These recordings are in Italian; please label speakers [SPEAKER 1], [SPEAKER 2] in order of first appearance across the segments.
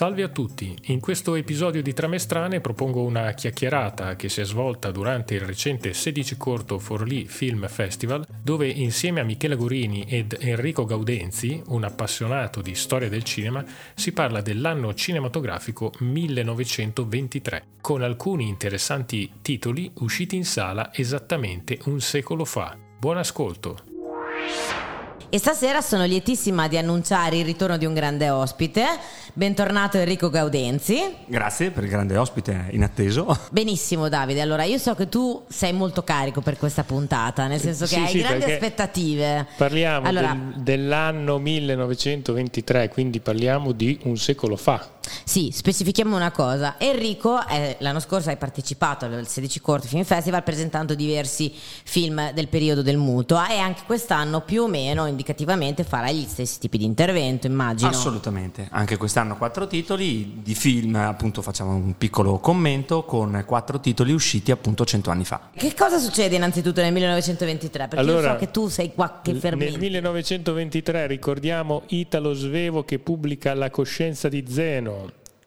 [SPEAKER 1] Salve a tutti, in questo episodio di Tramestrane propongo una chiacchierata che si è svolta durante il recente 16 corto Forlì Film Festival dove insieme a Michela Gorini ed Enrico Gaudenzi, un appassionato di storia del cinema, si parla dell'anno cinematografico 1923 con alcuni interessanti titoli usciti in sala esattamente un secolo fa. Buon ascolto!
[SPEAKER 2] E stasera sono lietissima di annunciare il ritorno di un grande ospite. Bentornato Enrico Gaudenzi.
[SPEAKER 3] Grazie per il grande ospite inatteso.
[SPEAKER 2] Benissimo Davide, allora io so che tu sei molto carico per questa puntata, nel senso che
[SPEAKER 1] Sì,
[SPEAKER 2] hai
[SPEAKER 1] sì,
[SPEAKER 2] grandi aspettative.
[SPEAKER 1] Parliamo
[SPEAKER 2] Allora-
[SPEAKER 1] del- dell'anno 1923, quindi parliamo di un secolo fa.
[SPEAKER 2] Sì, specifichiamo una cosa. Enrico eh, l'anno scorso hai partecipato al 16 Corti Film Festival presentando diversi film del periodo del mutuo e anche quest'anno più o meno indicativamente farai gli stessi tipi di intervento, immagino.
[SPEAKER 3] Assolutamente, anche quest'anno quattro titoli di film, appunto facciamo un piccolo commento con quattro titoli usciti appunto cento anni fa.
[SPEAKER 2] Che cosa succede innanzitutto nel 1923? Perché io
[SPEAKER 1] Allora,
[SPEAKER 2] so che tu sei qualche
[SPEAKER 1] Nel
[SPEAKER 2] fermento.
[SPEAKER 1] 1923 ricordiamo Italo Svevo che pubblica La coscienza di Zeno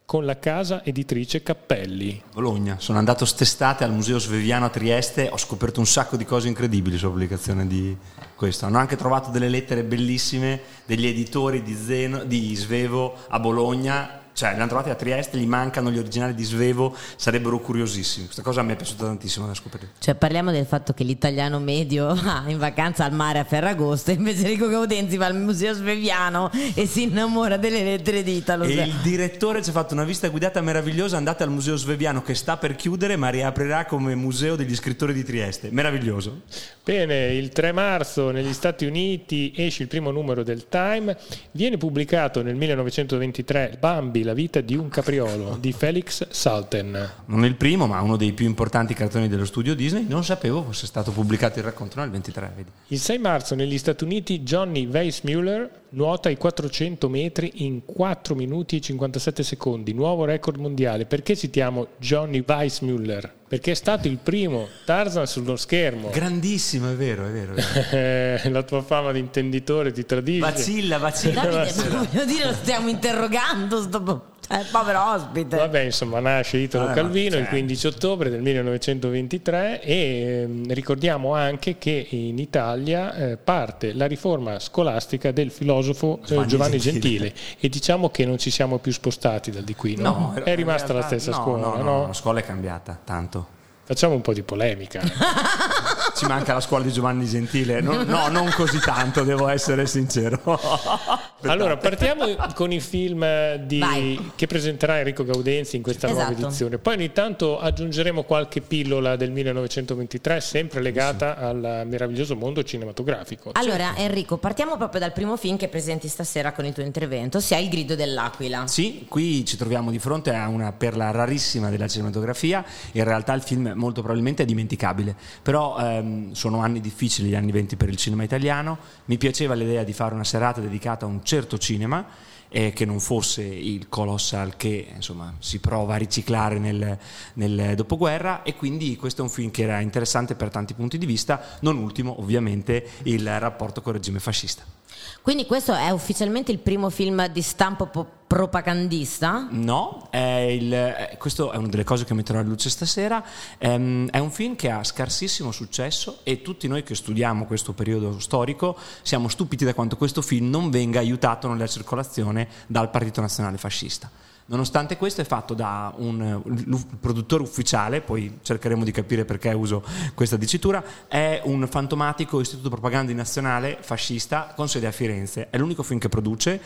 [SPEAKER 1] con la casa editrice Cappelli.
[SPEAKER 3] Bologna, sono andato st'estate al Museo Sveviano a Trieste, ho scoperto un sacco di cose incredibili sulla pubblicazione di questo. Hanno anche trovato delle lettere bellissime degli editori di, Zeno, di Svevo a Bologna. Cioè, li hanno trovati a Trieste, gli mancano gli originali di Svevo, sarebbero curiosissimi. Questa cosa mi è piaciuta tantissimo da scoprire.
[SPEAKER 2] Cioè parliamo del fatto che l'italiano medio va in vacanza al mare a Ferragosto e invece Enrico Gaudenzi va al museo sveviano e si innamora delle lettere di Italo
[SPEAKER 3] E
[SPEAKER 2] Svevo.
[SPEAKER 3] il direttore ci ha fatto una visita guidata meravigliosa. Andate al Museo Sveviano che sta per chiudere, ma riaprirà come museo degli scrittori di Trieste. Meraviglioso.
[SPEAKER 1] Bene, il 3 marzo negli Stati Uniti esce il primo numero del Time, viene pubblicato nel 1923 Bambi, la vita di un capriolo di Felix Salten.
[SPEAKER 3] Non il primo, ma uno dei più importanti cartoni dello studio Disney. Non sapevo fosse stato pubblicato il racconto nel 23. Vedi.
[SPEAKER 1] Il 6 marzo negli Stati Uniti Johnny Weissmuller nuota i 400 metri in 4 minuti e 57 secondi, nuovo record mondiale. Perché citiamo Johnny Weissmuller? Perché è stato il primo Tarzan sullo schermo.
[SPEAKER 3] Grandissimo, è vero, è vero. È vero.
[SPEAKER 1] Eh, la tua fama di intenditore ti tradisce.
[SPEAKER 3] Vacilla, vacilla.
[SPEAKER 2] Davide, ma voglio dire, lo stiamo interrogando, sto cioè, povero ospite.
[SPEAKER 1] Vabbè, insomma, nasce Italo
[SPEAKER 3] ma
[SPEAKER 1] Calvino il
[SPEAKER 3] cioè-
[SPEAKER 1] 15 ottobre del 1923 e ehm, ricordiamo anche che in Italia eh, parte la riforma scolastica del filosofo eh,
[SPEAKER 3] Giovanni
[SPEAKER 1] Giovanni
[SPEAKER 3] Gentile.
[SPEAKER 1] Gentile e diciamo che non ci siamo più spostati dal di qui, no?
[SPEAKER 3] in
[SPEAKER 1] è rimasta la
[SPEAKER 3] realtà-
[SPEAKER 1] stessa
[SPEAKER 3] no,
[SPEAKER 1] scuola,
[SPEAKER 3] no,
[SPEAKER 1] no?
[SPEAKER 3] no, la scuola è cambiata tanto.
[SPEAKER 1] Facciamo un po' di polemica.
[SPEAKER 3] Ci manca la scuola di Giovanni Gentile. No, no, non così tanto, devo essere sincero.
[SPEAKER 1] allora, partiamo con i film di-
[SPEAKER 2] Vai.
[SPEAKER 1] che presenterà Enrico Gaudenzi in questa nuova
[SPEAKER 2] Esatto.
[SPEAKER 1] edizione. Poi ogni tanto aggiungeremo qualche pillola del 1923, sempre legata al meraviglioso mondo cinematografico.
[SPEAKER 2] Allora Enrico, partiamo proprio dal primo film che presenti stasera con il tuo intervento, ossia Il grido dell'aquila.
[SPEAKER 3] Sì, qui ci troviamo di fronte a una perla rarissima della cinematografia. In realtà il film molto probabilmente è dimenticabile, però ehm, sono anni difficili, gli anni 20 per il cinema italiano. Mi piaceva l'idea di fare una serata dedicata a un certo cinema e che non fosse il colossal che insomma, si prova a riciclare nel, nel dopoguerra e quindi questo è un film che era interessante per tanti punti di vista, non ultimo ovviamente il rapporto col regime fascista.
[SPEAKER 2] Quindi questo è ufficialmente il primo film di stampo po- propagandista?
[SPEAKER 3] No, è il- eh, questo è una delle cose che metterò alla luce stasera. Ehm, è un film che ha scarsissimo successo e tutti noi che studiamo questo periodo storico siamo stupiti da quanto questo film non venga aiutato nella circolazione dal Partito Nazionale Fascista. Nonostante questo è fatto da un produttore ufficiale, poi cercheremo di capire perché uso questa dicitura, è un fantomatico istituto propaganda nazionale fascista con sede a Firenze. È l'unico film che produce,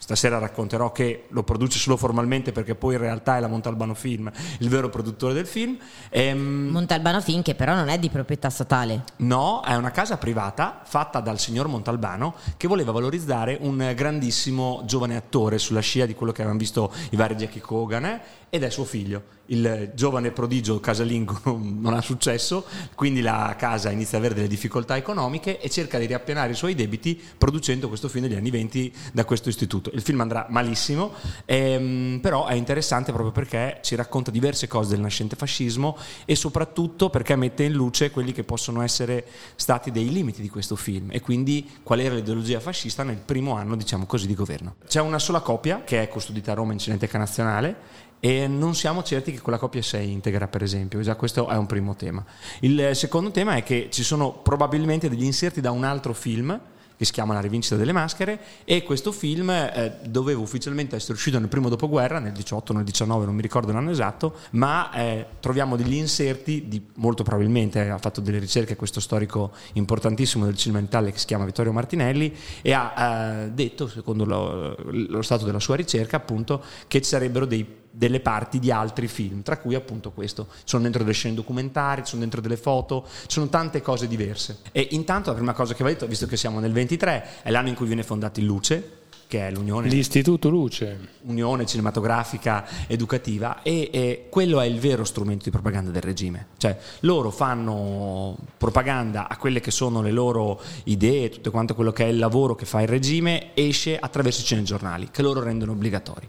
[SPEAKER 3] Stasera racconterò che lo produce solo formalmente perché poi in realtà è la Montalbano Film il vero produttore del film. Ehm,
[SPEAKER 2] Montalbano Film che però non è di proprietà statale.
[SPEAKER 3] no, è una casa privata fatta dal signor Montalbano che voleva valorizzare un grandissimo giovane attore sulla scia di quello che avevamo visto i vari Jackie Kogan eh, ed è suo figlio. Il giovane prodigio casalingo non, ha successo, quindi la casa inizia ad avere delle difficoltà economiche e cerca di riappianare i suoi debiti producendo questo film negli anni 20 da questo istituto. Il film andrà malissimo, ehm, però è interessante proprio perché ci racconta diverse cose del nascente fascismo e soprattutto perché mette in luce quelli che possono essere stati dei limiti di questo film e quindi qual era l'ideologia fascista nel primo anno, diciamo così, di governo. C'è una sola copia che è custodita a Roma in Cineteca Nazionale e non siamo certi che quella coppia sia integra, per esempio. Già questo è un primo tema. Il secondo tema è che ci sono probabilmente degli inserti da un altro film che si chiama La rivincita delle maschere e questo film eh, doveva ufficialmente essere uscito nel primo dopoguerra, nel 18 o nel 19, non mi ricordo l'anno esatto, ma eh, troviamo degli inserti di, molto probabilmente ha fatto delle ricerche questo storico importantissimo del cinema in Italia che si chiama Vittorio Martinelli e ha eh, detto, secondo lo, lo stato della sua ricerca, appunto, che ci sarebbero dei delle parti di altri film, tra cui appunto questo. Ci sono dentro delle scene documentari, ci sono dentro delle foto, ci sono tante cose diverse. E intanto la prima cosa che va detto, visto che siamo nel 23, è l'anno in cui viene fondato il Luce, che è l'Unione
[SPEAKER 1] l'Istituto Luce
[SPEAKER 3] Unione cinematografica educativa e, e, quello è il vero strumento di propaganda del regime cioè loro fanno propaganda a quelle che sono le loro idee tutto quanto quello che è il lavoro che fa il regime esce attraverso i cinegiornali che loro rendono obbligatori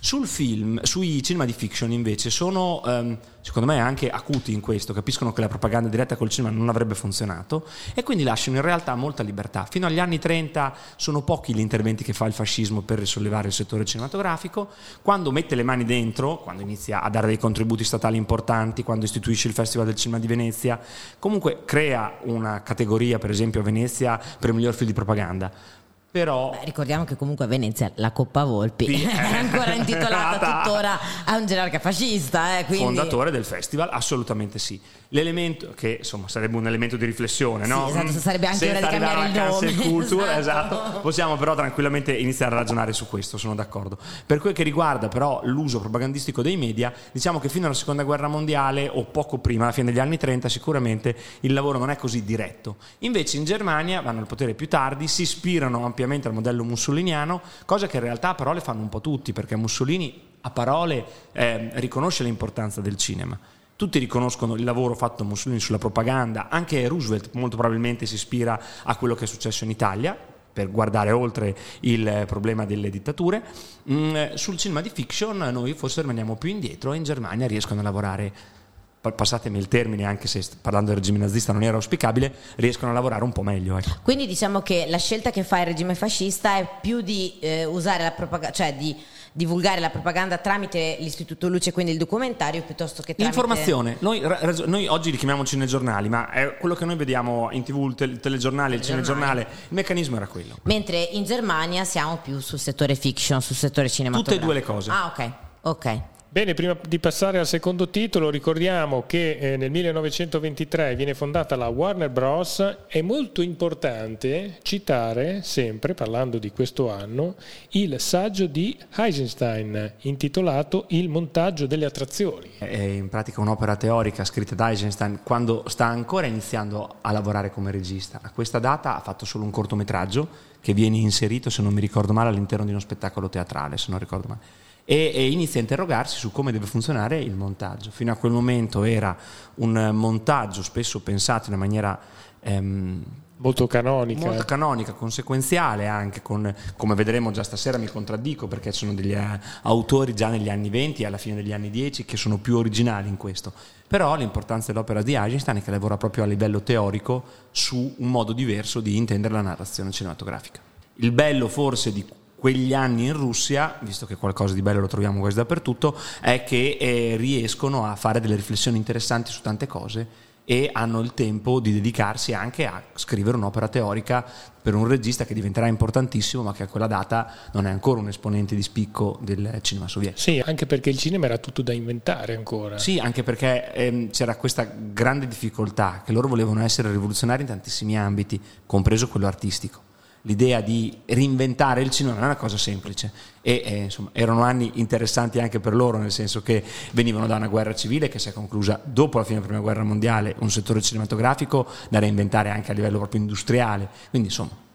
[SPEAKER 3] sul film, sui cinema di fiction invece sono um, secondo me anche acuti in questo, capiscono che la propaganda diretta col cinema non avrebbe funzionato e quindi lasciano in realtà molta libertà. Fino agli anni 30 sono pochi gli interventi che fa il fascismo per risollevare il settore cinematografico, quando mette le mani dentro, quando inizia a dare dei contributi statali importanti, quando istituisce il Festival del Cinema di Venezia, comunque crea una categoria, per esempio a Venezia, per il miglior film di propaganda però...
[SPEAKER 2] Beh, ricordiamo che comunque a Venezia la Coppa Volpi sì, è ancora intitolata tuttora a un gerarca fascista. Eh, quindi...
[SPEAKER 3] Fondatore del festival, assolutamente sì. L'elemento, che insomma sarebbe un elemento di riflessione,
[SPEAKER 2] sì,
[SPEAKER 3] no?
[SPEAKER 2] Esatto, sarebbe anche
[SPEAKER 3] Senza
[SPEAKER 2] ora di cambiare il nome.
[SPEAKER 3] Culture, esatto. esatto. Possiamo però tranquillamente iniziare a ragionare su questo, sono d'accordo. Per quel che riguarda però l'uso propagandistico dei media, diciamo che fino alla seconda guerra mondiale o poco prima, alla fine degli anni 30, sicuramente il lavoro non è così diretto. Invece in Germania vanno al potere più tardi, si ispirano ampiamente al modello mussoliniano, cosa che in realtà a parole fanno un po' tutti, perché Mussolini a parole eh, riconosce l'importanza del cinema tutti riconoscono il lavoro fatto da Mussolini sulla propaganda, anche Roosevelt molto probabilmente si ispira a quello che è successo in Italia, per guardare oltre il problema delle dittature. Mm, sul cinema di fiction noi forse rimaniamo più indietro e in Germania riescono a lavorare passatemi il termine, anche se parlando del regime nazista non era auspicabile, riescono a lavorare un po' meglio. Ecco.
[SPEAKER 2] Quindi diciamo che la scelta che fa il regime fascista è più di eh, usare la propaganda, cioè di divulgare la propaganda tramite l'Istituto Luce, quindi il documentario, piuttosto che tramite...
[SPEAKER 3] L'informazione. Noi, noi oggi li chiamiamo cinegiornali, ma è quello che noi vediamo in tv, il, tel- telegiornale, il cinegiornale, il meccanismo era quello.
[SPEAKER 2] Mentre in Germania siamo più sul settore fiction, sul settore cinematografico.
[SPEAKER 3] Tutte e due le cose.
[SPEAKER 2] Ah, ok. Ok.
[SPEAKER 1] Bene, prima di passare al secondo titolo ricordiamo che eh, nel 1923 viene fondata la Warner Bros. È molto importante citare sempre, parlando di questo anno, il saggio di Eisenstein intitolato Il montaggio delle attrazioni.
[SPEAKER 3] È in pratica un'opera teorica scritta da Eisenstein quando sta ancora iniziando a lavorare come regista. A questa data ha fatto solo un cortometraggio che viene inserito, se non mi ricordo male, all'interno di uno spettacolo teatrale, se non ricordo male e, e, inizia a interrogarsi su come deve funzionare il montaggio. Fino a quel momento era un montaggio spesso pensato in una maniera ehm,
[SPEAKER 1] molto canonica.
[SPEAKER 3] Molto canonica, conseguenziale anche, con, come vedremo già stasera mi contraddico perché ci sono degli uh, autori già negli anni 20 e alla fine degli anni 10 che sono più originali in questo. Però l'importanza dell'opera di Eisenstein è che lavora proprio a livello teorico su un modo diverso di intendere la narrazione cinematografica. Il bello forse di quegli anni in Russia, visto che qualcosa di bello lo troviamo quasi dappertutto, è che eh, riescono a fare delle riflessioni interessanti su tante cose e hanno il tempo di dedicarsi anche a scrivere un'opera teorica per un regista che diventerà importantissimo ma che a quella data non è ancora un esponente di spicco del cinema sovietico.
[SPEAKER 1] Sì, anche perché il cinema era tutto da inventare ancora.
[SPEAKER 3] Sì, anche perché ehm, c'era questa grande difficoltà che loro volevano essere rivoluzionari in tantissimi ambiti, compreso quello artistico l'idea di reinventare il cinema non è una cosa semplice. E eh, insomma, erano anni interessanti anche per loro nel senso che venivano da una guerra civile che si è conclusa dopo la fine della prima guerra mondiale un settore cinematografico da reinventare anche a livello proprio industriale. Quindi insomma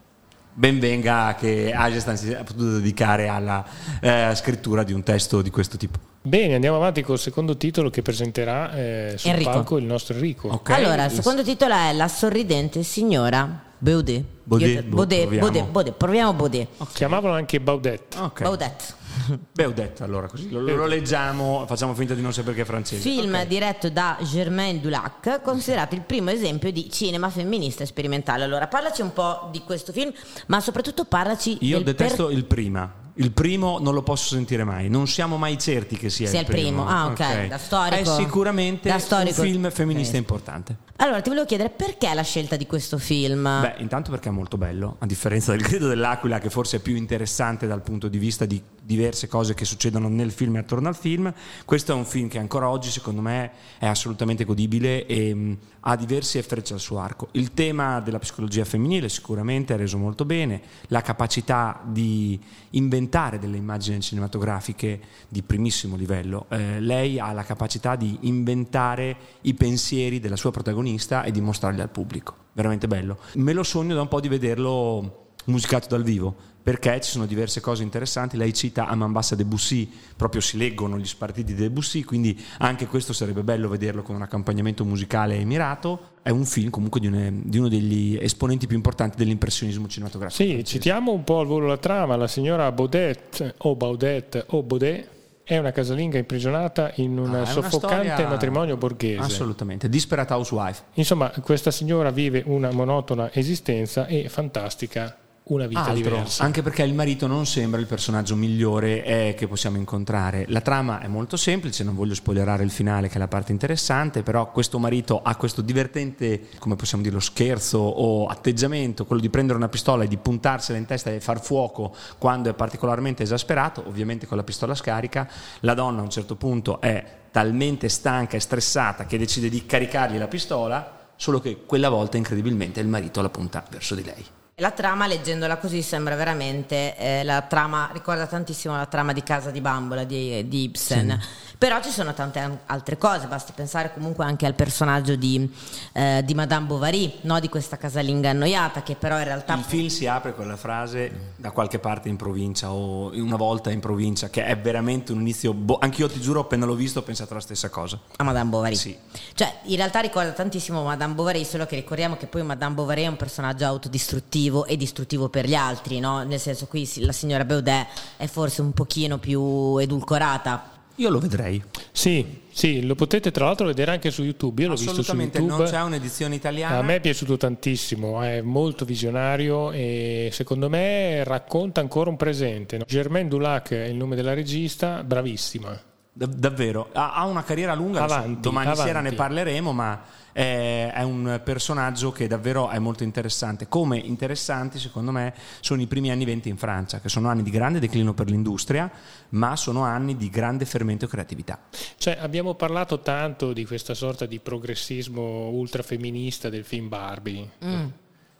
[SPEAKER 3] ben venga che Eisenstein si sia potuto dedicare alla eh, scrittura di un testo di questo tipo
[SPEAKER 1] Bene, andiamo avanti col secondo titolo che presenterà eh, sul
[SPEAKER 2] Enrico.
[SPEAKER 1] palco il nostro Enrico.
[SPEAKER 3] Ok.
[SPEAKER 2] Allora, il secondo titolo è La sorridente signora Baudet.
[SPEAKER 3] Baudet, boh,
[SPEAKER 2] Baudet,
[SPEAKER 3] proviamo.
[SPEAKER 2] Baudet, Baudet, proviamo Baudet.
[SPEAKER 1] Chiamavano anche Baudet.
[SPEAKER 3] Ok.
[SPEAKER 2] Baudet.
[SPEAKER 3] Detto allora così, lo, lo leggiamo, facciamo finta di non sapere che è francese.
[SPEAKER 2] Film
[SPEAKER 3] Ok.
[SPEAKER 2] diretto da Germaine Dulac, considerato il primo esempio di cinema femminista sperimentale. Allora, parlaci un po' di questo film, ma soprattutto parlaci
[SPEAKER 3] Io
[SPEAKER 2] del
[SPEAKER 3] detesto il prima. Il primo non lo posso sentire mai, non siamo mai certi che sia,
[SPEAKER 2] Sia il primo. Ah, ok, da storico.
[SPEAKER 3] È sicuramente
[SPEAKER 2] Da storico.
[SPEAKER 3] un film femminista
[SPEAKER 2] Ok.
[SPEAKER 3] importante.
[SPEAKER 2] Allora, ti volevo chiedere perché la scelta di questo film?
[SPEAKER 3] Beh, intanto perché è molto bello, a differenza del Grido dell'Aquila, che forse è più interessante dal punto di vista di diverse cose che succedono nel film e attorno al film. Questo è un film che ancora oggi, secondo me, è assolutamente godibile e mh, ha diversi frecce al suo arco. Il tema della psicologia femminile sicuramente è reso molto bene, la capacità di inventare delle immagini cinematografiche di primissimo livello. Eh, lei ha la capacità di inventare i pensieri della sua protagonista e di mostrarli al pubblico. Veramente bello. Me lo sogno da un po' di vederlo musicato dal vivo perché ci sono diverse cose interessanti. Lei cita Amambassa Debussy, proprio si leggono gli spartiti di Debussy, quindi anche questo sarebbe bello vederlo con un accompagnamento musicale mirato. È un film comunque di, une- di uno degli esponenti più importanti dell'impressionismo cinematografico.
[SPEAKER 1] Sì,
[SPEAKER 3] francese.
[SPEAKER 1] citiamo un po' al volo la trama. La signora Baudet, o Baudet, o Baudet, è una casalinga imprigionata in un
[SPEAKER 3] Ah,
[SPEAKER 1] soffocante
[SPEAKER 3] storia-
[SPEAKER 1] matrimonio borghese.
[SPEAKER 3] Assolutamente, Disperate Housewife.
[SPEAKER 1] Insomma, questa signora vive una monotona esistenza e fantastica una vita
[SPEAKER 3] Altro,
[SPEAKER 1] diversa.
[SPEAKER 3] anche perché il marito non sembra il personaggio migliore eh, che possiamo incontrare. La trama è molto semplice, non voglio spoilerare il finale che è la parte interessante, però questo marito ha questo divertente, come possiamo dirlo, scherzo o atteggiamento, quello di prendere una pistola e di puntarsela in testa e far fuoco quando è particolarmente esasperato, ovviamente con la pistola scarica. La donna a un certo punto è talmente stanca e stressata che decide di caricargli la pistola, solo che quella volta incredibilmente il marito la punta verso di lei.
[SPEAKER 2] La trama, leggendola così, sembra veramente eh, la trama, ricorda tantissimo la trama di Casa di Bambola di, di Ibsen. Però ci sono tante an- altre cose, basti pensare comunque anche al personaggio di, eh, di Madame Bovary, no? di questa casalinga annoiata, che però in realtà
[SPEAKER 3] Il film si apre con la frase da qualche parte in provincia o una volta in provincia, che è veramente un inizio. Bo- Anch'io ti giuro, appena l'ho visto, ho pensato la stessa cosa.
[SPEAKER 2] a Madame Bovary.
[SPEAKER 3] Sì.
[SPEAKER 2] Cioè, in realtà ricorda tantissimo Madame Bovary, solo che ricordiamo che poi Madame Bovary è un personaggio autodistruttivo e distruttivo per gli altri, no? Nel senso qui la signora Baudet è forse un pochino più edulcorata.
[SPEAKER 3] Io lo vedrei.
[SPEAKER 1] Sì, sì, lo potete tra l'altro vedere anche su YouTube. Io l'ho visto su
[SPEAKER 3] Assolutamente,
[SPEAKER 1] YouTube.
[SPEAKER 3] non c'è un'edizione italiana.
[SPEAKER 1] A me è piaciuto tantissimo, è molto visionario e secondo me racconta ancora un presente. Germaine Dulac è il nome della regista, bravissima.
[SPEAKER 3] Da- davvero, ha, ha una carriera lunga,
[SPEAKER 1] Avanti,
[SPEAKER 3] domani
[SPEAKER 1] avanti.
[SPEAKER 3] sera ne parleremo, ma è, è un personaggio che davvero è molto interessante. Come interessanti, secondo me, sono i primi anni 20 in Francia, che sono anni di grande declino per l'industria, ma sono anni di grande fermento e creatività.
[SPEAKER 1] Cioè, abbiamo parlato tanto di questa sorta di progressismo ultrafemminista del film Barbie.
[SPEAKER 2] Mm.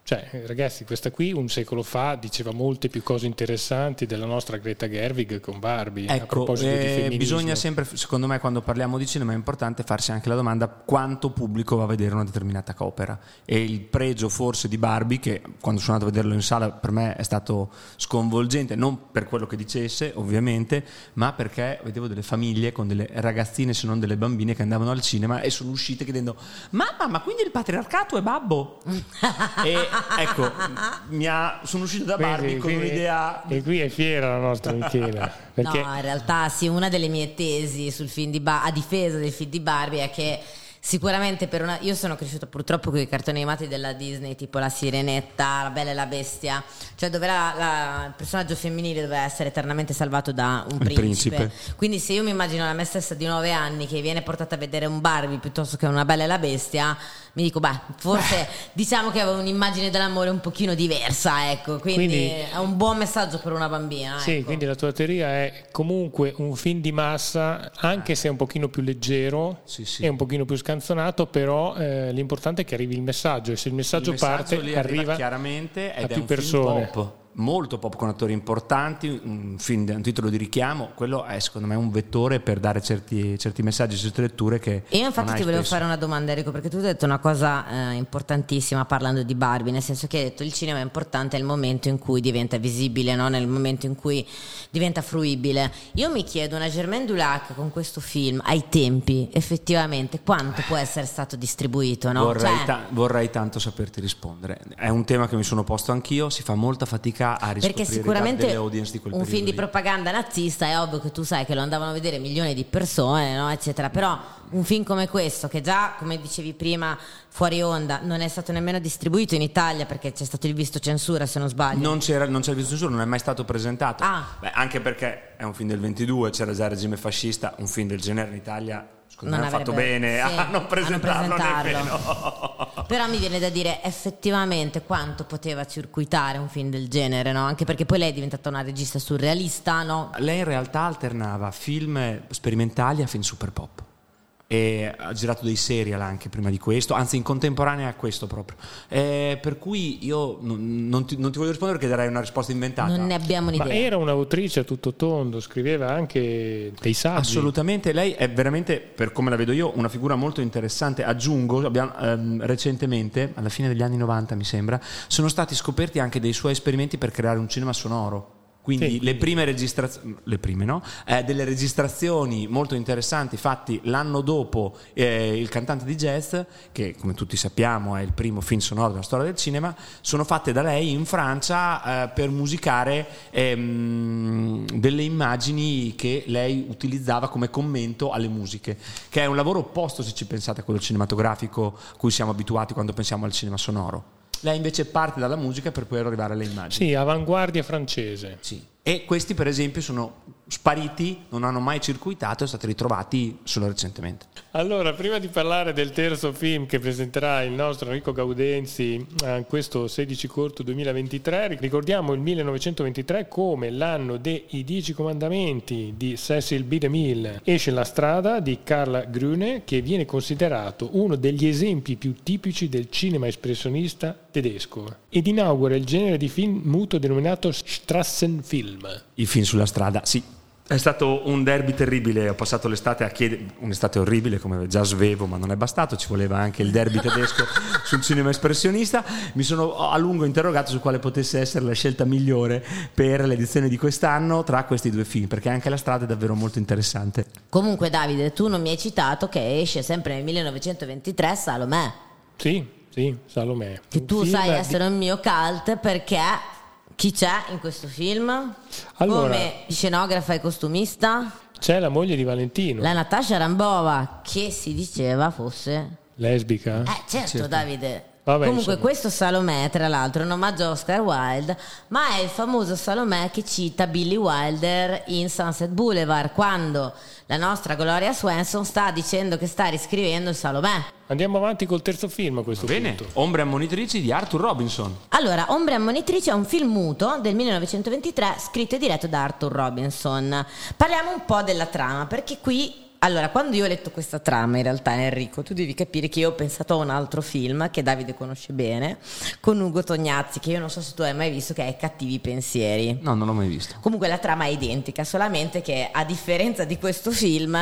[SPEAKER 1] Cioè, ragazzi, questa qui un secolo fa diceva molte più cose interessanti della nostra Greta Gerwig con Barbie. a
[SPEAKER 3] Ecco,
[SPEAKER 1] proposito di
[SPEAKER 3] eh,
[SPEAKER 1] femminismo.
[SPEAKER 3] bisogna sempre, secondo me, quando parliamo di cinema è importante farsi anche la domanda quanto pubblico va a vedere una determinata opera. E il pregio forse di Barbie, che quando sono andato a vederlo in sala per me è stato sconvolgente, non per quello che dicesse, ovviamente, ma perché vedevo delle famiglie con delle ragazzine, se non delle bambine, che andavano al cinema e sono uscite chiedendo: Mamma, ma quindi il patriarcato è babbo? e ecco, mi ha- sono uscito da Barbie
[SPEAKER 1] Quindi-
[SPEAKER 3] con
[SPEAKER 1] quindi-
[SPEAKER 3] un'idea.
[SPEAKER 1] E qui è fiera la nostra Michela. Perché
[SPEAKER 2] No, in realtà sì, una delle mie tesi sul film di Ba- a difesa del film di Barbie è che sicuramente per una... Io sono cresciuta purtroppo con i cartoni animati della Disney, tipo La Sirenetta, La Bella e la Bestia, cioè dove la- la- il personaggio femminile doveva essere eternamente salvato da un principe.
[SPEAKER 3] principe.
[SPEAKER 2] Quindi se io mi immagino la me stessa di 9 anni che viene portata a vedere un Barbie piuttosto che una Bella e la Bestia, mi dico, beh, forse diciamo che avevo un'immagine dell'amore un pochino diversa, ecco, quindi,
[SPEAKER 1] Quindi-
[SPEAKER 2] è un buon messaggio per una bambina.
[SPEAKER 1] Sì,
[SPEAKER 2] ecco.
[SPEAKER 1] quindi la tua teoria è comunque un film di massa, anche se è un pochino più leggero
[SPEAKER 3] Sì, sì.
[SPEAKER 1] e un pochino più scanzonato, però eh, l'importante è che arrivi il messaggio e se il messaggio,
[SPEAKER 3] Il messaggio
[SPEAKER 1] parte
[SPEAKER 3] lì
[SPEAKER 1] arriva
[SPEAKER 3] chiaramente
[SPEAKER 1] a
[SPEAKER 3] ed è
[SPEAKER 1] più persone.
[SPEAKER 3] pop. Molto pop con attori importanti, un film, un titolo di richiamo, quello è secondo me un vettore per dare certi, certi messaggi, certe letture che...
[SPEAKER 2] Io infatti ti volevo
[SPEAKER 3] spesso.
[SPEAKER 2] fare una domanda Enrico, perché tu hai detto una cosa eh, importantissima parlando di Barbie, nel senso che hai detto il cinema è importante nel momento in cui diventa visibile, no? nel momento in cui diventa fruibile. Io mi chiedo, una Germaine Dulac con questo film, ai tempi, effettivamente, quanto può essere stato distribuito? No?
[SPEAKER 3] Vorrei,
[SPEAKER 2] Cioè,
[SPEAKER 3] ta- vorrei tanto saperti rispondere. È un tema che mi sono posto anch'io, si fa molta fatica a riscoprire
[SPEAKER 2] Perché sicuramente
[SPEAKER 3] delle audience di quel
[SPEAKER 2] un film di
[SPEAKER 3] lì.
[SPEAKER 2] propaganda nazista è ovvio che tu sai che lo andavano a vedere milioni di persone, no? eccetera. Però un film come questo, che già, come dicevi prima, fuori onda, non è stato nemmeno distribuito in Italia perché c'è stato il visto censura, se non sbaglio.
[SPEAKER 3] Non c'era, non c'è il visto censura, non è mai stato presentato.
[SPEAKER 2] Ah.
[SPEAKER 3] Beh, anche perché è un film del 22, c'era già il regime fascista, un film del genere in Italia, secondo
[SPEAKER 2] Non
[SPEAKER 3] me hanno fatto
[SPEAKER 2] avrebbe-
[SPEAKER 3] bene
[SPEAKER 2] sì,
[SPEAKER 3] a non
[SPEAKER 2] a
[SPEAKER 3] presentarlo
[SPEAKER 2] non presentarlo.
[SPEAKER 3] nemmeno.
[SPEAKER 2] Però mi viene da dire effettivamente quanto poteva circuitare un film del genere, no? Anche perché poi lei è diventata una regista surrealista, no?
[SPEAKER 3] Lei in realtà alternava film sperimentali a film super pop. E ha girato dei serial anche prima di questo, anzi in contemporanea a questo proprio. Eh, per cui io non, non ti, non ti voglio rispondere perché darei una risposta inventata.
[SPEAKER 2] Non ne abbiamo
[SPEAKER 1] Ma
[SPEAKER 2] un'idea.
[SPEAKER 1] era un'autrice a tutto tondo, scriveva anche dei saggi.
[SPEAKER 3] Assolutamente, lei è veramente, per come la vedo io, una figura molto interessante. Aggiungo, abbiamo, ehm, recentemente, alla fine degli anni 90 mi sembra, sono stati scoperti anche dei suoi esperimenti per creare un cinema sonoro. Quindi
[SPEAKER 1] Sì.
[SPEAKER 3] le prime registrazioni, le prime no? Eh, delle registrazioni molto interessanti fatti l'anno dopo eh, il cantante di jazz, che come tutti sappiamo è il primo film sonoro della storia del cinema, sono fatte da lei in Francia eh, per musicare ehm, delle immagini che lei utilizzava come commento alle musiche, che è un lavoro opposto se ci pensate a quello cinematografico a cui siamo abituati quando pensiamo al cinema sonoro. Lei invece parte dalla musica per poi arrivare alle immagini.
[SPEAKER 1] Sì, avanguardia francese.
[SPEAKER 3] Sì. E questi per esempio sono spariti, non hanno mai circuitato e sono stati ritrovati solo recentemente.
[SPEAKER 1] Allora, prima di parlare del terzo film che presenterà il nostro Enrico Gaudenzi a questo 16 corto 2023, ricordiamo il 1923 come l'anno dei Dieci Comandamenti di Cecil B. DeMille. Esce La strada di Carla Grüne che viene considerato uno degli esempi più tipici del cinema espressionista tedesco ed inaugura il genere di film muto denominato Strassenfilm.
[SPEAKER 3] Il film sulla strada, sì. È stato un derby terribile, ho passato l'estate a chiedere, un'estate orribile come già svevo, ma non è bastato, ci voleva anche il derby tedesco sul cinema espressionista. Mi sono a lungo interrogato su quale potesse essere la scelta migliore per l'edizione di quest'anno tra questi due film, perché anche la strada è davvero molto interessante.
[SPEAKER 2] Comunque Davide, tu non mi hai citato che esce sempre nel 1923 Salomè,
[SPEAKER 1] Sì, sì, Salomè.
[SPEAKER 2] che tu sai
[SPEAKER 1] di-
[SPEAKER 2] essere un mio cult perché chi c'è in questo film?
[SPEAKER 1] Allora-
[SPEAKER 2] Come scenografa e costumista?
[SPEAKER 1] C'è la moglie di Valentino,
[SPEAKER 2] La Natasha Rambova, che si diceva fosse...
[SPEAKER 1] lesbica.
[SPEAKER 2] Eh certo, Davide.
[SPEAKER 1] Vabbè,
[SPEAKER 2] Comunque
[SPEAKER 1] insomma.
[SPEAKER 2] questo Salomè, tra l'altro, è un omaggio a Oscar Wilde, ma è il famoso Salomè che cita Billy Wilder in Sunset Boulevard, quando la nostra Gloria Swanson sta dicendo che sta riscrivendo il Salomè.
[SPEAKER 1] Andiamo avanti col terzo film a questo
[SPEAKER 3] Bene,
[SPEAKER 1] punto.
[SPEAKER 3] Ombre ammonitrici di Arthur Robinson.
[SPEAKER 2] Allora, Ombre ammonitrici è un film muto del 1923 scritto e diretto da Arthur Robinson. Parliamo un po' della trama, perché qui allora, quando io ho letto questa trama, in realtà, Enrico, tu devi capire che io ho pensato a un altro film che Davide conosce bene, con Ugo Tognazzi, che io non so se tu hai mai visto, che è Cattivi pensieri.
[SPEAKER 3] No, non l'ho mai visto.
[SPEAKER 2] Comunque la trama è identica, solamente che a differenza di questo film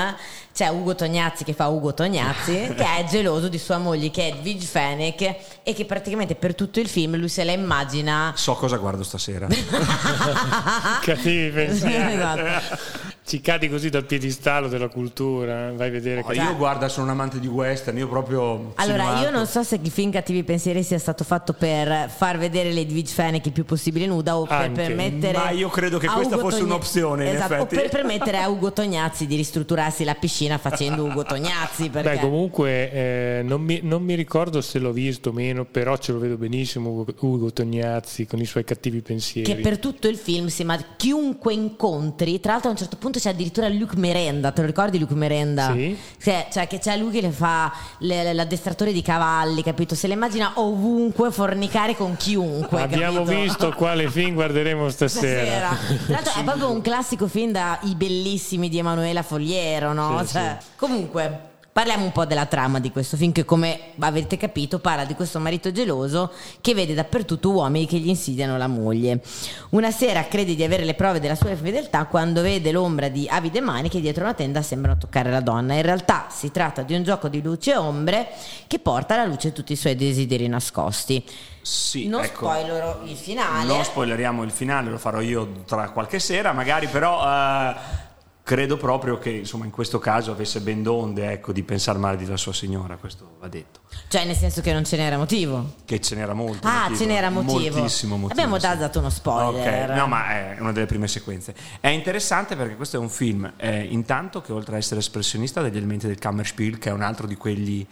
[SPEAKER 2] c'è Ugo Tognazzi che fa Ugo Tognazzi, che è geloso di sua moglie che è Edwige Fenech e che praticamente per tutto il film lui se la immagina
[SPEAKER 3] So cosa guardo stasera.
[SPEAKER 1] Cattivi pensieri.
[SPEAKER 2] Esatto.
[SPEAKER 1] Ci cadi così dal piedistallo della cultura, vai a vedere
[SPEAKER 3] Oh,
[SPEAKER 1] che...
[SPEAKER 3] io guarda, sono un amante di western, io proprio...
[SPEAKER 2] Allora,
[SPEAKER 3] sino
[SPEAKER 2] io non so se il film Cattivi Pensieri sia stato fatto per far vedere Edwige Fenech il più possibile nuda o per permettere.
[SPEAKER 3] ma io credo che
[SPEAKER 2] a
[SPEAKER 3] questa
[SPEAKER 2] Ugo
[SPEAKER 3] fosse
[SPEAKER 2] Togna-
[SPEAKER 3] un'opzione, in
[SPEAKER 2] Esatto,
[SPEAKER 3] effetti.
[SPEAKER 2] o per permettere a Ugo Tognazzi di ristrutturarsi la piscina facendo Ugo Tognazzi. Perché...
[SPEAKER 1] Beh, comunque eh, non, mi, non mi ricordo se l'ho visto o meno, però ce lo vedo benissimo Ugo, Ugo Tognazzi con i suoi cattivi pensieri.
[SPEAKER 2] che per tutto il film si immagina chiunque incontri tra l'altro a un certo punto c'è addirittura Luke Merenda te lo ricordi Luke Merenda?
[SPEAKER 1] Sì.
[SPEAKER 2] Cioè, cioè che c'è lui che le fa le- l'addestratore di cavalli capito? se le immagina ovunque fornicare con chiunque
[SPEAKER 1] Abbiamo
[SPEAKER 2] capito?
[SPEAKER 1] visto quale film guarderemo stasera.
[SPEAKER 2] Stasera. Tra l'altro è proprio un classico film da i bellissimi di Emanuela Fogliero, no?
[SPEAKER 1] Sì,
[SPEAKER 2] Cioè, Comunque, Parliamo un po' della trama di questo film che come avete capito parla di questo marito geloso che vede dappertutto uomini che gli insidiano la moglie. Una sera crede di avere le prove della sua fedeltà quando vede l'ombra di avide mani che dietro una tenda sembrano toccare la donna. In realtà si tratta di un gioco di luce e ombre che porta alla luce tutti i suoi desideri nascosti.
[SPEAKER 3] Sì,
[SPEAKER 2] non
[SPEAKER 3] ecco,
[SPEAKER 2] spoilerò il finale.
[SPEAKER 3] Non spoileriamo il finale, lo farò io tra qualche sera, magari però eh, credo proprio che insomma, in questo caso avesse ben donde ecco, di pensare male della sua signora, questo va detto.
[SPEAKER 2] Cioè, nel senso che non ce n'era motivo.
[SPEAKER 3] Che ce n'era molto.
[SPEAKER 2] Ah,
[SPEAKER 3] motivo,
[SPEAKER 2] ce n'era motivo.
[SPEAKER 3] Moltissimo motivo.
[SPEAKER 2] Abbiamo
[SPEAKER 3] sì.
[SPEAKER 2] dato uno spoiler.
[SPEAKER 3] Ok, no, ma è una delle prime sequenze. È interessante perché questo è un film, eh, intanto che oltre a essere espressionista degli elementi del Kammerspiel, che è un altro di quegli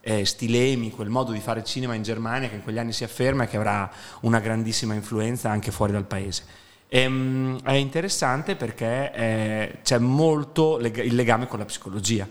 [SPEAKER 3] eh, stilemi, quel modo di fare cinema in Germania che in quegli anni si afferma e che avrà una grandissima influenza anche fuori dal paese. Ehm, è interessante perché eh, c'è molto il legame con la psicologia,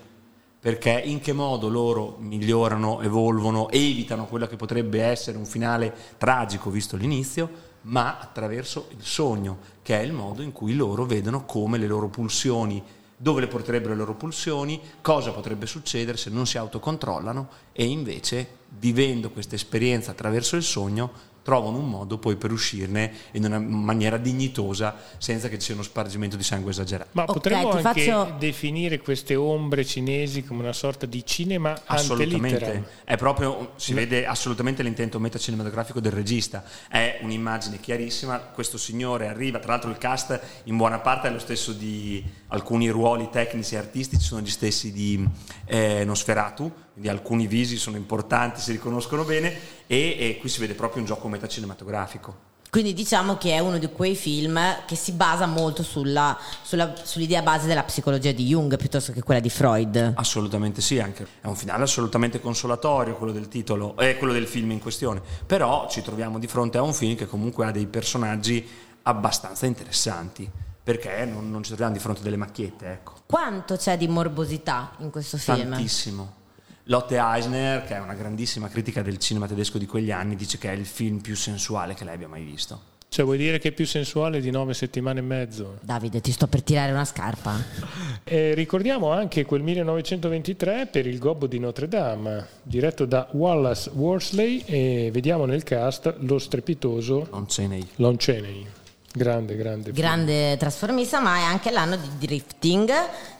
[SPEAKER 3] perché in che modo loro migliorano, evolvono, evitano quello che potrebbe essere un finale tragico visto l'inizio, ma attraverso il sogno, che è il modo in cui loro vedono come le loro pulsioni, dove le porterebbero le loro pulsioni, cosa potrebbe succedere se non si autocontrollano e invece vivendo questa esperienza attraverso il sogno trovano un modo poi per uscirne in una maniera dignitosa senza che ci sia uno spargimento di sangue esagerato.
[SPEAKER 1] Ma
[SPEAKER 2] Ok,
[SPEAKER 1] potremmo anche
[SPEAKER 2] faccio-
[SPEAKER 1] definire queste ombre cinesi come una sorta di cinema.
[SPEAKER 3] Assolutamente, è proprio, si vede assolutamente l'intento metacinematografico del regista, è un'immagine chiarissima, questo signore arriva, tra l'altro il cast in buona parte è lo stesso di alcuni ruoli tecnici e artistici, sono gli stessi di eh, Nosferatu, quindi alcuni visi sono importanti, si riconoscono bene e, e qui si vede proprio un gioco metacinematografico.
[SPEAKER 2] Quindi diciamo che è uno di quei film che si basa molto sulla- sulla- sull'idea base della psicologia di Jung piuttosto che quella di Freud.
[SPEAKER 3] Assolutamente sì, anche. è un finale assolutamente consolatorio quello del titolo, eh, quello del film in questione, però ci troviamo di fronte a un film che comunque ha dei personaggi abbastanza interessanti, perché non, non ci troviamo di fronte a delle macchiette, ecco.
[SPEAKER 2] Quanto c'è di morbosità in questo film?
[SPEAKER 3] Tantissimo. Lotte Eisner, che è una grandissima critica del cinema tedesco di quegli anni, dice che è il film più sensuale che lei abbia mai visto.
[SPEAKER 1] Cioè vuoi dire che è più sensuale di nove settimane e mezzo?
[SPEAKER 2] Davide, ti sto per tirare una scarpa.
[SPEAKER 1] E ricordiamo anche quel 1923 per il Gobbo di Notre Dame, diretto da Wallace Worsley e vediamo nel cast lo strepitoso
[SPEAKER 3] Non ce n'è.
[SPEAKER 1] Lon Chaney. Grande, grande.
[SPEAKER 2] Grande trasformista, ma è anche l'anno di Drifting,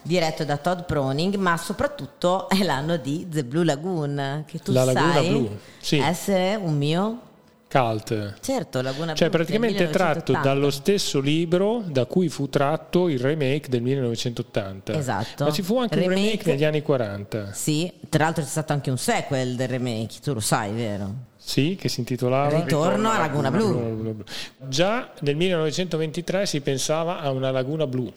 [SPEAKER 2] diretto da Todd Proning, ma soprattutto è l'anno di The Blue Lagoon, che tu
[SPEAKER 1] La
[SPEAKER 2] sai
[SPEAKER 1] Blu, sì.
[SPEAKER 2] essere un mio...
[SPEAKER 1] Cult.
[SPEAKER 2] Certo, Laguna
[SPEAKER 1] Cioè
[SPEAKER 2] Blu.
[SPEAKER 1] praticamente
[SPEAKER 2] del
[SPEAKER 1] tratto
[SPEAKER 2] 1980.
[SPEAKER 1] dallo stesso libro da cui fu tratto il remake del 1980.
[SPEAKER 2] Esatto.
[SPEAKER 1] Ma ci fu anche un
[SPEAKER 2] Remake-
[SPEAKER 1] remake negli anni 40.
[SPEAKER 2] Sì, tra l'altro c'è stato anche un sequel del remake, tu lo sai, vero?
[SPEAKER 1] Sì, che si intitolava
[SPEAKER 2] Ritorno a Laguna Blu.
[SPEAKER 1] Laguna Blu. Già nel 1923 si pensava a una laguna blu.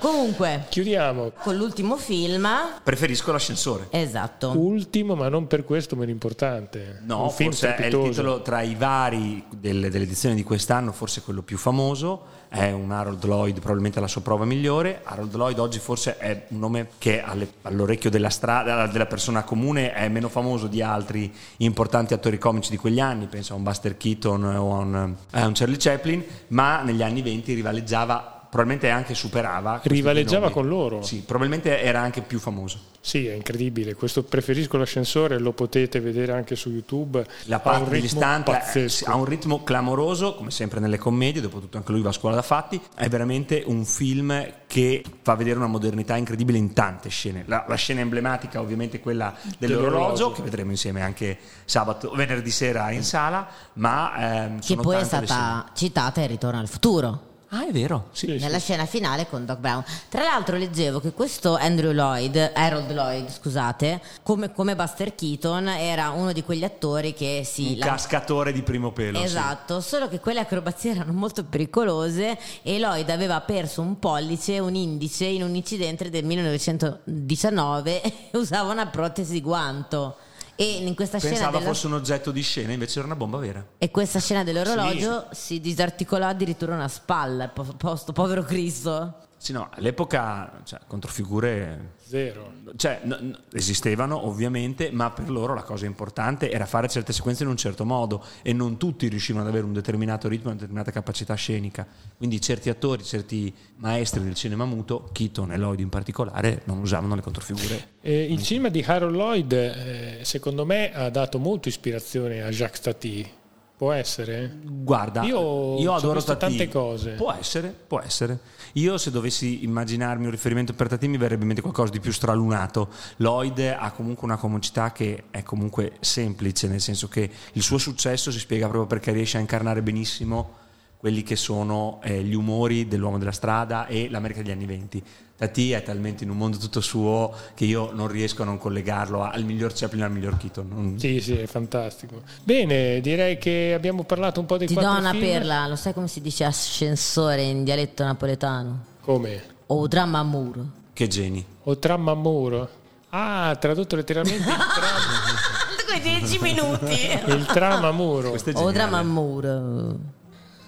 [SPEAKER 2] Comunque,
[SPEAKER 1] Chiudiamo.
[SPEAKER 2] con l'ultimo film,
[SPEAKER 3] Preferisco l'ascensore.
[SPEAKER 2] esatto.
[SPEAKER 1] Ultimo, ma non per questo meno importante.
[SPEAKER 3] No,
[SPEAKER 1] un film
[SPEAKER 3] forse è il
[SPEAKER 1] strepitoso.
[SPEAKER 3] titolo tra i vari del- dell'edizione di quest'anno, forse quello più famoso. È un Harold Lloyd, probabilmente la sua prova migliore. Harold Lloyd oggi forse è un nome che alle- all'orecchio della, strada, della persona comune è meno famoso di altri importanti attori comici di quegli anni, penso a un Buster Keaton o a un, a un Charlie Chaplin, ma negli anni 20 rivaleggiava, probabilmente anche superava.
[SPEAKER 1] Rivaleggiava con loro.
[SPEAKER 3] Sì, probabilmente era anche più famoso.
[SPEAKER 1] Sì, è incredibile. Questo preferisco l'ascensore, lo potete vedere anche su YouTube.
[SPEAKER 3] La parte degli stunt ha un ritmo clamoroso, come sempre nelle commedie, dopotutto anche lui va a scuola da fatti. È veramente un film che fa vedere una modernità incredibile in tante scene. La, la scena emblematica, ovviamente, è quella dell'orologio,
[SPEAKER 1] Dell'orologio.
[SPEAKER 3] che vedremo insieme anche sabato, venerdì sera in sala. Ma ehm,
[SPEAKER 2] Che
[SPEAKER 3] sono
[SPEAKER 2] poi è stata citata in Ritorno al futuro.
[SPEAKER 3] Ah, è vero. Sì.
[SPEAKER 1] Sì,
[SPEAKER 2] nella scena finale con Doc Brown. Tra l'altro leggevo che questo Andrew Lloyd, Harold Lloyd, scusate, come, come Buster Keaton era uno di quegli attori che si...
[SPEAKER 3] Un
[SPEAKER 2] la-
[SPEAKER 3] cascatore di primo pelo. sì.
[SPEAKER 2] Esatto, solo che quelle acrobazie erano molto pericolose e Lloyd aveva perso un pollice e un indice in un incidente del 1919 e usava una protesi guanto. E in questa scena,
[SPEAKER 3] Pensava
[SPEAKER 2] della-
[SPEAKER 3] fosse un oggetto di scena, invece era una bomba vera.
[SPEAKER 2] e questa scena dell'orologio si disarticolò addirittura una spalla, po- posto, povero Cristo.
[SPEAKER 3] Sì, no, all'epoca cioè, controfigure
[SPEAKER 1] Zero.
[SPEAKER 3] cioè, n- n- esistevano ovviamente, ma per loro la cosa importante era fare certe sequenze in un certo modo e non tutti riuscivano ad avere un determinato ritmo, una determinata capacità scenica. Quindi certi attori, certi maestri del cinema muto, Keaton e Lloyd in particolare, non usavano le controfigure.
[SPEAKER 1] Eh, il cinema di Harold Lloyd, eh, secondo me, ha dato molto ispirazione a Jacques Tati. Può essere?
[SPEAKER 3] Guarda,
[SPEAKER 1] Io
[SPEAKER 3] io, adoro
[SPEAKER 1] visto
[SPEAKER 3] Tati.
[SPEAKER 1] tante cose.
[SPEAKER 3] Può essere, può essere. Io se dovessi immaginarmi un riferimento per Tati mi verrebbe in mente qualcosa di più stralunato. Lloyd ha comunque una comicità che è comunque semplice, nel senso che il suo successo si spiega proprio perché riesce a incarnare benissimo quelli che sono eh, gli umori dell'uomo della strada e l'America degli anni venti. Tati è talmente in un mondo tutto suo che io non riesco a non collegarlo al miglior Chaplin e al miglior Keaton. Non-
[SPEAKER 1] Sì, sì, è fantastico. Bene, direi che abbiamo parlato un po' dei
[SPEAKER 2] Ti do
[SPEAKER 1] quattro
[SPEAKER 2] una
[SPEAKER 1] film.
[SPEAKER 2] perla, lo sai come si dice ascensore in dialetto napoletano?
[SPEAKER 1] Come?
[SPEAKER 2] O dramma muro.
[SPEAKER 3] Che geni.
[SPEAKER 1] O tram a muro. Ah, tradotto letteralmente il tram,
[SPEAKER 2] Quei dieci minuti.
[SPEAKER 1] il tram a muro.
[SPEAKER 3] Questo è
[SPEAKER 2] O
[SPEAKER 3] geniale.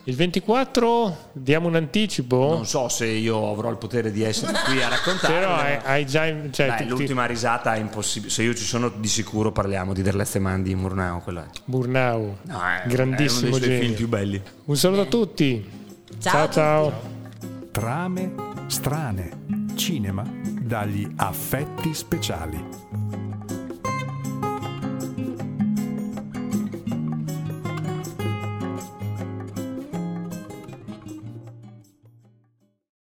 [SPEAKER 1] Il 24 diamo un anticipo?
[SPEAKER 3] Non so se io avrò il potere di essere qui a raccontare.
[SPEAKER 1] Però hai, hai già... Cioè,
[SPEAKER 3] Dai,
[SPEAKER 1] tutti-
[SPEAKER 3] l'ultima risata è impossibile. Se io ci sono, di sicuro parliamo di Der letzte Mann di Murnau. Quello è.
[SPEAKER 1] Murnau,
[SPEAKER 3] No, è-
[SPEAKER 1] grandissimo
[SPEAKER 3] è uno dei film più belli.
[SPEAKER 1] Un saluto a tutti.
[SPEAKER 2] Ciao
[SPEAKER 1] ciao. ciao.
[SPEAKER 4] Trame strane. Cinema dagli affetti speciali.